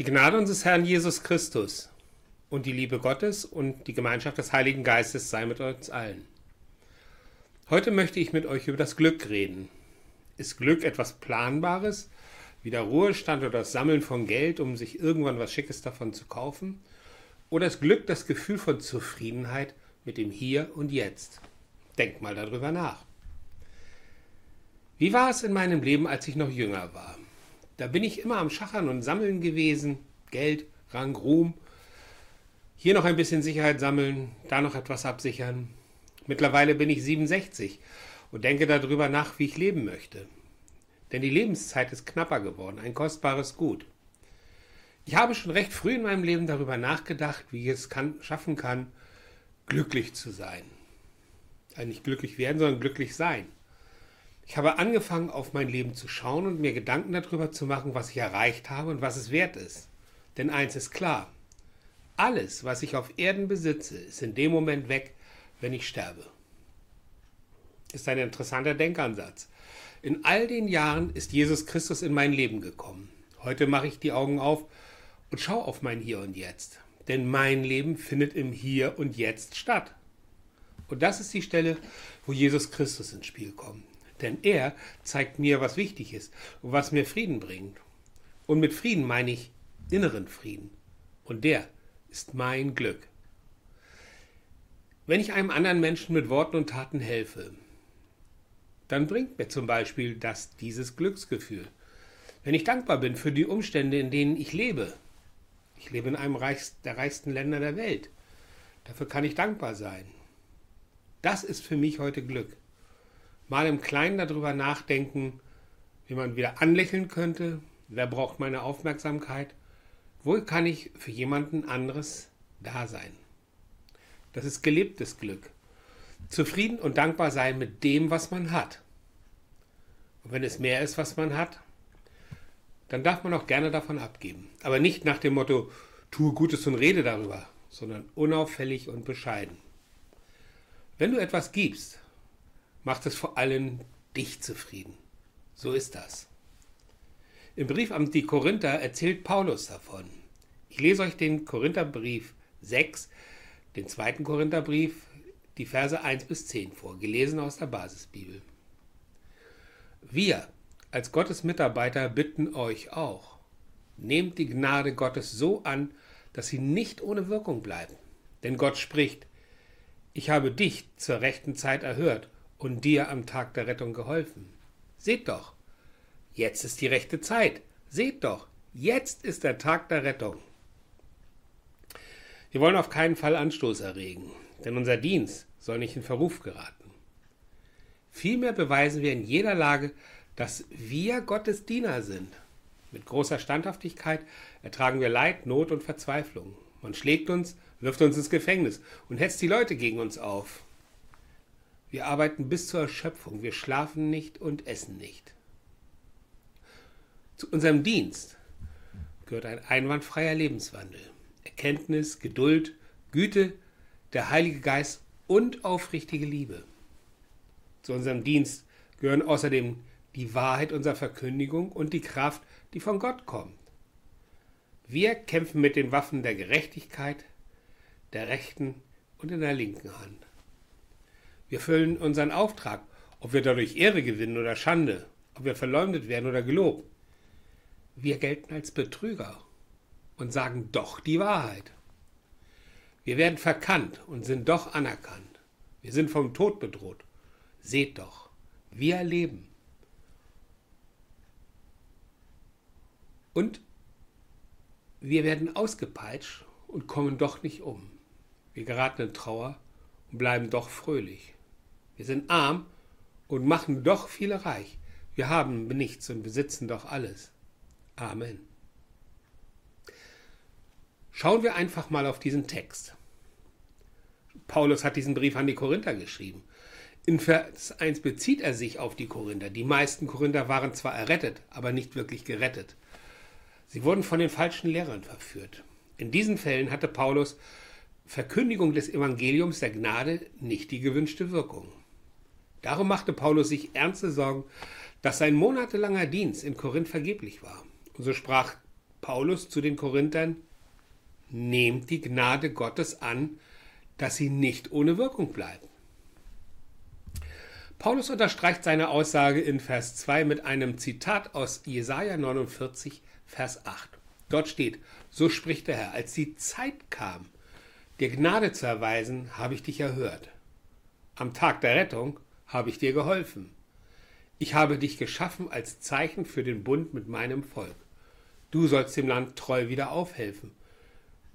Die Gnade unseres Herrn Jesus Christus und die Liebe Gottes und die Gemeinschaft des Heiligen Geistes sei mit uns allen. Heute möchte ich mit euch über das Glück reden. Ist Glück etwas Planbares, wie der Ruhestand oder das Sammeln von Geld, um sich irgendwann was Schickes davon zu kaufen? Oder ist Glück das Gefühl von Zufriedenheit mit dem Hier und Jetzt? Denkt mal darüber nach. Wie war es in meinem Leben, als ich noch jünger war? Da bin ich immer am Schachern und Sammeln gewesen. Geld, Rang, Ruhm. Hier noch ein bisschen Sicherheit sammeln, da noch etwas absichern. Mittlerweile bin ich 67 und denke darüber nach, wie ich leben möchte. Denn die Lebenszeit ist knapper geworden, ein kostbares Gut. Ich habe schon recht früh in meinem Leben darüber nachgedacht, wie ich es kann, schaffen kann, glücklich zu sein. Also nicht glücklich werden, sondern glücklich sein. Ich habe angefangen, auf mein Leben zu schauen und mir Gedanken darüber zu machen, was ich erreicht habe und was es wert ist. Denn eins ist klar, alles, was ich auf Erden besitze, ist in dem Moment weg, wenn ich sterbe. Ist ein interessanter Denkansatz. In all den Jahren ist Jesus Christus in mein Leben gekommen. Heute mache ich die Augen auf und schaue auf mein Hier und Jetzt. Denn mein Leben findet im Hier und Jetzt statt. Und das ist die Stelle, wo Jesus Christus ins Spiel kommt. Denn er zeigt mir, was wichtig ist und was mir Frieden bringt. Und mit Frieden meine ich inneren Frieden. Und der ist mein Glück. Wenn ich einem anderen Menschen mit Worten und Taten helfe, dann bringt mir zum Beispiel das dieses Glücksgefühl. Wenn ich dankbar bin für die Umstände, in denen ich lebe, ich lebe in einem der reichsten Länder der Welt, dafür kann ich dankbar sein. Das ist für mich heute Glück mal im Kleinen darüber nachdenken, wie man wieder anlächeln könnte, wer braucht meine Aufmerksamkeit, wo kann ich für jemanden anderes da sein. Das ist gelebtes Glück. Zufrieden und dankbar sein mit dem, was man hat. Und wenn es mehr ist, was man hat, dann darf man auch gerne davon abgeben. Aber nicht nach dem Motto, tue Gutes und rede darüber, sondern unauffällig und bescheiden. Wenn du etwas gibst, macht es vor allem dich zufrieden. So ist das. Im Brief an die Korinther erzählt Paulus davon. Ich lese euch den Korintherbrief 6, den zweiten Korintherbrief, die Verse 1 bis 10 vor, gelesen aus der Basisbibel. Wir als Gottes Mitarbeiter bitten euch auch, nehmt die Gnade Gottes so an, dass sie nicht ohne Wirkung bleibt. Denn Gott spricht, ich habe dich zur rechten Zeit erhört und dir am Tag der Rettung geholfen. Seht doch, jetzt ist die rechte Zeit. Seht doch, jetzt ist der Tag der Rettung. Wir wollen auf keinen Fall Anstoß erregen, denn unser Dienst soll nicht in Verruf geraten. Vielmehr beweisen wir in jeder Lage, dass wir Gottes Diener sind. Mit großer Standhaftigkeit ertragen wir Leid, Not und Verzweiflung. Man schlägt uns, wirft uns ins Gefängnis und hetzt die Leute gegen uns auf. Wir arbeiten bis zur Erschöpfung, wir schlafen nicht und essen nicht. Zu unserem Dienst gehört ein einwandfreier Lebenswandel, Erkenntnis, Geduld, Güte, der Heilige Geist und aufrichtige Liebe. Zu unserem Dienst gehören außerdem die Wahrheit unserer Verkündigung und die Kraft, die von Gott kommt. Wir kämpfen mit den Waffen der Gerechtigkeit, der rechten und in der linken Hand. Wir füllen unseren Auftrag, ob wir dadurch Ehre gewinnen oder Schande, ob wir verleumdet werden oder gelobt. Wir gelten als Betrüger und sagen doch die Wahrheit. Wir werden verkannt und sind doch anerkannt. Wir sind vom Tod bedroht. Seht doch, wir leben. Und wir werden ausgepeitscht und kommen doch nicht um. Wir geraten in Trauer und bleiben doch fröhlich. Wir sind arm und machen doch viele reich. Wir haben nichts und besitzen doch alles. Amen. Schauen wir einfach mal auf diesen Text. Paulus hat diesen Brief an die Korinther geschrieben. In Vers 1 bezieht er sich auf die Korinther. Die meisten Korinther waren zwar errettet, aber nicht wirklich gerettet. Sie wurden von den falschen Lehrern verführt. In diesen Fällen hatte Paulus Verkündigung des Evangeliums der Gnade nicht die gewünschte Wirkung. Darum machte Paulus sich ernste Sorgen, dass sein monatelanger Dienst in Korinth vergeblich war. Und so sprach Paulus zu den Korinthern, nehmt die Gnade Gottes an, dass sie nicht ohne Wirkung bleibt. Paulus unterstreicht seine Aussage in Vers 2 mit einem Zitat aus Jesaja 49, Vers 8. Dort steht: So spricht der Herr, als die Zeit kam, dir Gnade zu erweisen, habe ich dich erhört. Am Tag der Rettung habe ich dir geholfen. Ich habe dich geschaffen als Zeichen für den Bund mit meinem Volk. Du sollst dem Land treu wieder aufhelfen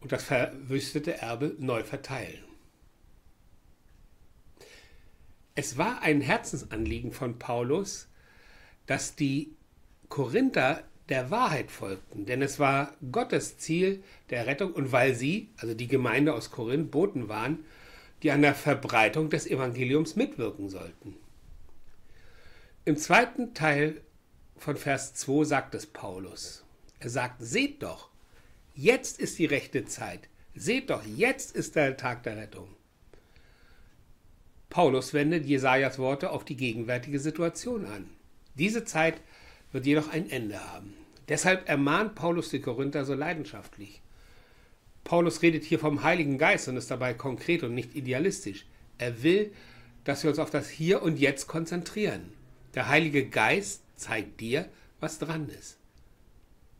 und das verwüstete Erbe neu verteilen. Es war ein Herzensanliegen von Paulus, dass die Korinther der Wahrheit folgten, denn es war Gottes Ziel der Rettung und weil sie, also die Gemeinde aus Korinth, Boten waren, die an der Verbreitung des Evangeliums mitwirken sollten. Im zweiten Teil von Vers 2 sagt es Paulus. Er sagt, seht doch, jetzt ist die rechte Zeit. Seht doch, jetzt ist der Tag der Rettung. Paulus wendet Jesajas Worte auf die gegenwärtige Situation an. Diese Zeit wird jedoch ein Ende haben. Deshalb ermahnt Paulus die Korinther so leidenschaftlich. Paulus redet hier vom Heiligen Geist und ist dabei konkret und nicht idealistisch. Er will, dass wir uns auf das Hier und Jetzt konzentrieren. Der Heilige Geist zeigt dir, was dran ist.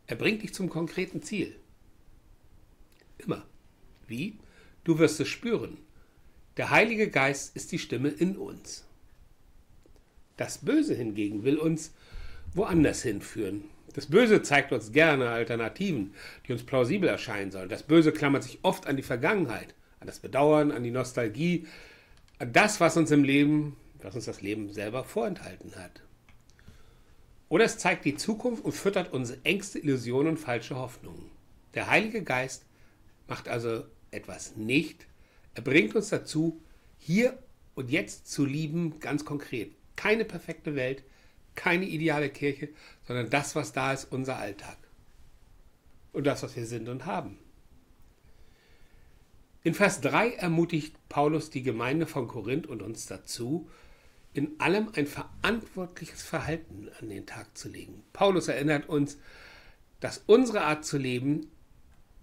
Er bringt dich zum konkreten Ziel. Immer. Wie? Du wirst es spüren. Der Heilige Geist ist die Stimme in uns. Das Böse hingegen will uns woanders hinführen. Das Böse zeigt uns gerne Alternativen, die uns plausibel erscheinen sollen. Das Böse klammert sich oft an die Vergangenheit, an das Bedauern, an die Nostalgie, an das, was uns im Leben, was uns das Leben selber vorenthalten hat. Oder es zeigt die Zukunft und füttert unsere Ängste, Illusionen und falsche Hoffnungen. Der Heilige Geist macht also etwas nicht, er bringt uns dazu, hier und jetzt zu lieben, ganz konkret. Keine perfekte Welt, keine ideale Kirche, sondern das, was da ist, unser Alltag. Und das, was wir sind und haben. In Vers 3 ermutigt Paulus die Gemeinde von Korinth und uns dazu, in allem ein verantwortliches Verhalten an den Tag zu legen. Paulus erinnert uns, dass unsere Art zu leben,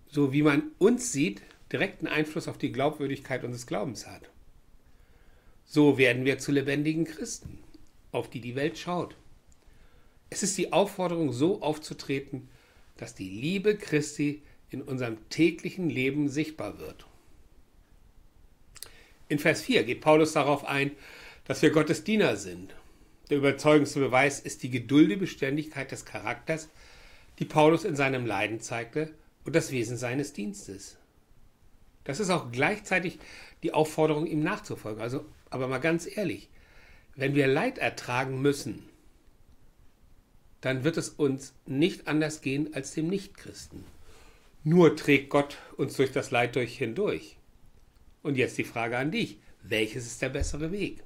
so wie man uns sieht, direkten Einfluss auf die Glaubwürdigkeit unseres Glaubens hat. So werden wir zu lebendigen Christen, auf die die Welt schaut. Es ist die Aufforderung, so aufzutreten, dass die Liebe Christi in unserem täglichen Leben sichtbar wird. In Vers 4 geht Paulus darauf ein, dass wir Gottes Diener sind. Der überzeugendste Beweis ist die geduldige Beständigkeit des Charakters, die Paulus in seinem Leiden zeigte und das Wesen seines Dienstes. Das ist auch gleichzeitig die Aufforderung, ihm nachzufolgen. Also, aber mal ganz ehrlich, wenn wir Leid ertragen müssen, dann wird es uns nicht anders gehen als dem Nichtchristen. Nur trägt Gott uns durch das Leid durch hindurch. Und jetzt die Frage an dich. Welches ist der bessere Weg?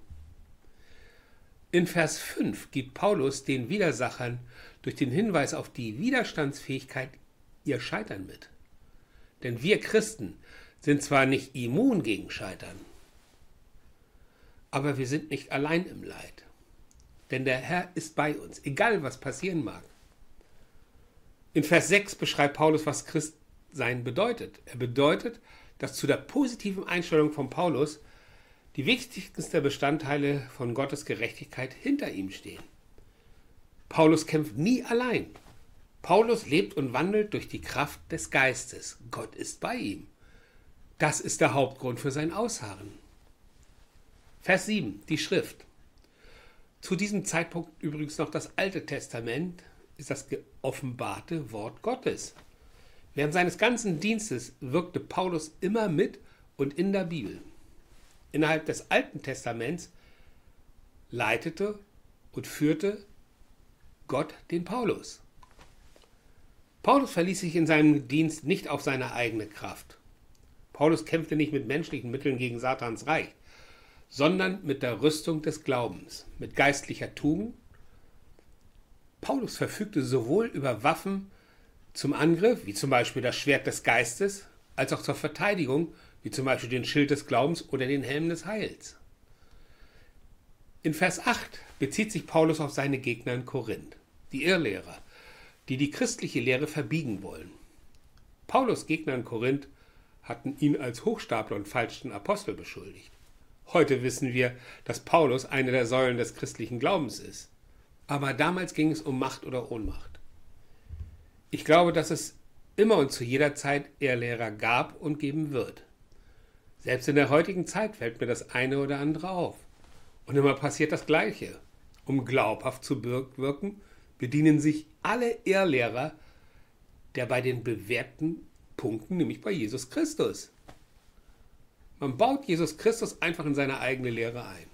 In Vers 5 gibt Paulus den Widersachern durch den Hinweis auf die Widerstandsfähigkeit ihr Scheitern mit. Denn wir Christen sind zwar nicht immun gegen Scheitern, aber wir sind nicht allein im Leid. Denn der Herr ist bei uns, egal was passieren mag. In Vers 6 beschreibt Paulus, was Christsein bedeutet. Er bedeutet, dass zu der positiven Einstellung von Paulus die wichtigsten Bestandteile von Gottes Gerechtigkeit hinter ihm stehen. Paulus kämpft nie allein. Paulus lebt und wandelt durch die Kraft des Geistes. Gott ist bei ihm. Das ist der Hauptgrund für sein Ausharren. Vers 7, die Schrift. Zu diesem Zeitpunkt übrigens noch das Alte Testament ist das geoffenbarte Wort Gottes. Während seines ganzen Dienstes wirkte Paulus immer mit und in der Bibel. Innerhalb des Alten Testaments leitete und führte Gott den Paulus. Paulus verließ sich in seinem Dienst nicht auf seine eigene Kraft. Paulus kämpfte nicht mit menschlichen Mitteln gegen Satans Reich, sondern mit der Rüstung des Glaubens, mit geistlicher Tugend. Paulus verfügte sowohl über Waffen zum Angriff, wie zum Beispiel das Schwert des Geistes, als auch zur Verteidigung, wie zum Beispiel den Schild des Glaubens oder den Helm des Heils. In Vers 8 bezieht sich Paulus auf seine Gegner in Korinth, die Irrlehrer, die die christliche Lehre verbiegen wollen. Paulus Gegner in Korinth hatten ihn als Hochstapler und falschen Apostel beschuldigt. Heute wissen wir, dass Paulus eine der Säulen des christlichen Glaubens ist. Aber damals ging es um Macht oder Ohnmacht. Ich glaube, dass es immer und zu jeder Zeit Ehrlehrer gab und geben wird. Selbst in der heutigen Zeit fällt mir das eine oder andere auf. Und immer passiert das Gleiche. Um glaubhaft zu wirken, bedienen sich alle Ehrlehrer der bei den bewährten Punkten, nämlich bei Jesus Christus. Man baut Jesus Christus einfach in seine eigene Lehre ein.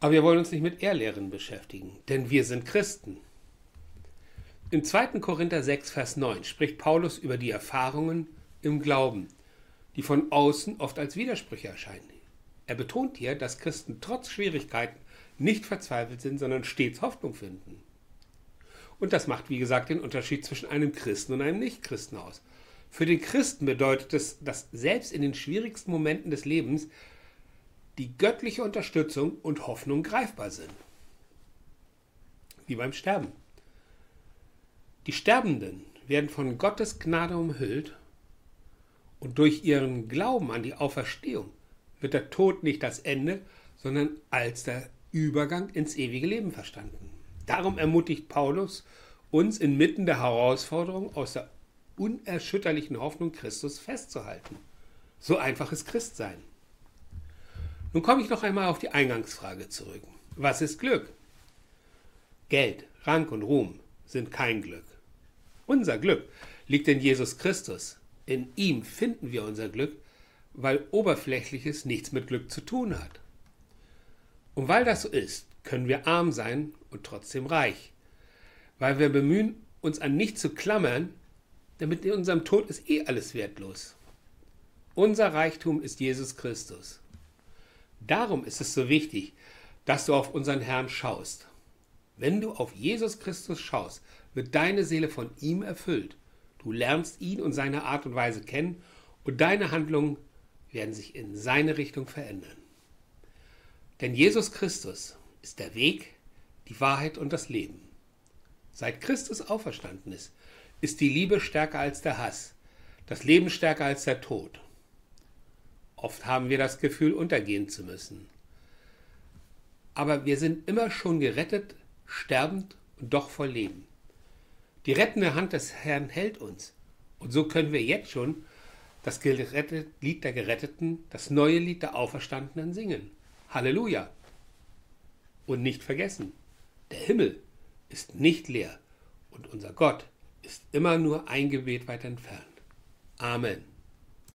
Aber wir wollen uns nicht mit Ehrlehren beschäftigen, denn wir sind Christen. Im 2. Korinther 6, Vers 9 spricht Paulus über die Erfahrungen im Glauben, die von außen oft als Widersprüche erscheinen. Er betont hier, dass Christen trotz Schwierigkeiten nicht verzweifelt sind, sondern stets Hoffnung finden. Und das macht, wie gesagt, den Unterschied zwischen einem Christen und einem Nichtchristen aus. Für den Christen bedeutet es, dass selbst in den schwierigsten Momenten des Lebens die göttliche Unterstützung und Hoffnung greifbar sind. Wie beim Sterben. Die Sterbenden werden von Gottes Gnade umhüllt und durch ihren Glauben an die Auferstehung wird der Tod nicht das Ende, sondern als der Übergang ins ewige Leben verstanden. Darum ermutigt Paulus uns inmitten der Herausforderung aus der unerschütterlichen Hoffnung Christus festzuhalten. So einfach ist Christsein. Nun komme ich noch einmal auf die Eingangsfrage zurück. Was ist Glück? Geld, Rang und Ruhm sind kein Glück. Unser Glück liegt in Jesus Christus. In ihm finden wir unser Glück, weil Oberflächliches nichts mit Glück zu tun hat. Und weil das so ist, können wir arm sein und trotzdem reich, weil wir bemühen, uns an nichts zu klammern, damit in unserem Tod ist eh alles wertlos. Unser Reichtum ist Jesus Christus. Darum ist es so wichtig, dass du auf unseren Herrn schaust. Wenn du auf Jesus Christus schaust, wird deine Seele von ihm erfüllt. Du lernst ihn und seine Art und Weise kennen und deine Handlungen werden sich in seine Richtung verändern. Denn Jesus Christus ist der Weg, die Wahrheit und das Leben. Seit Christus auferstanden ist, ist die Liebe stärker als der Hass, das Leben stärker als der Tod. Oft haben wir das Gefühl, untergehen zu müssen. Aber wir sind immer schon gerettet, sterbend und doch voll Leben. Die rettende Hand des Herrn hält uns. Und so können wir jetzt schon das Lied der Geretteten, das neue Lied der Auferstandenen singen. Halleluja! Und nicht vergessen, der Himmel ist nicht leer und unser Gott ist immer nur ein Gebet weit entfernt. Amen.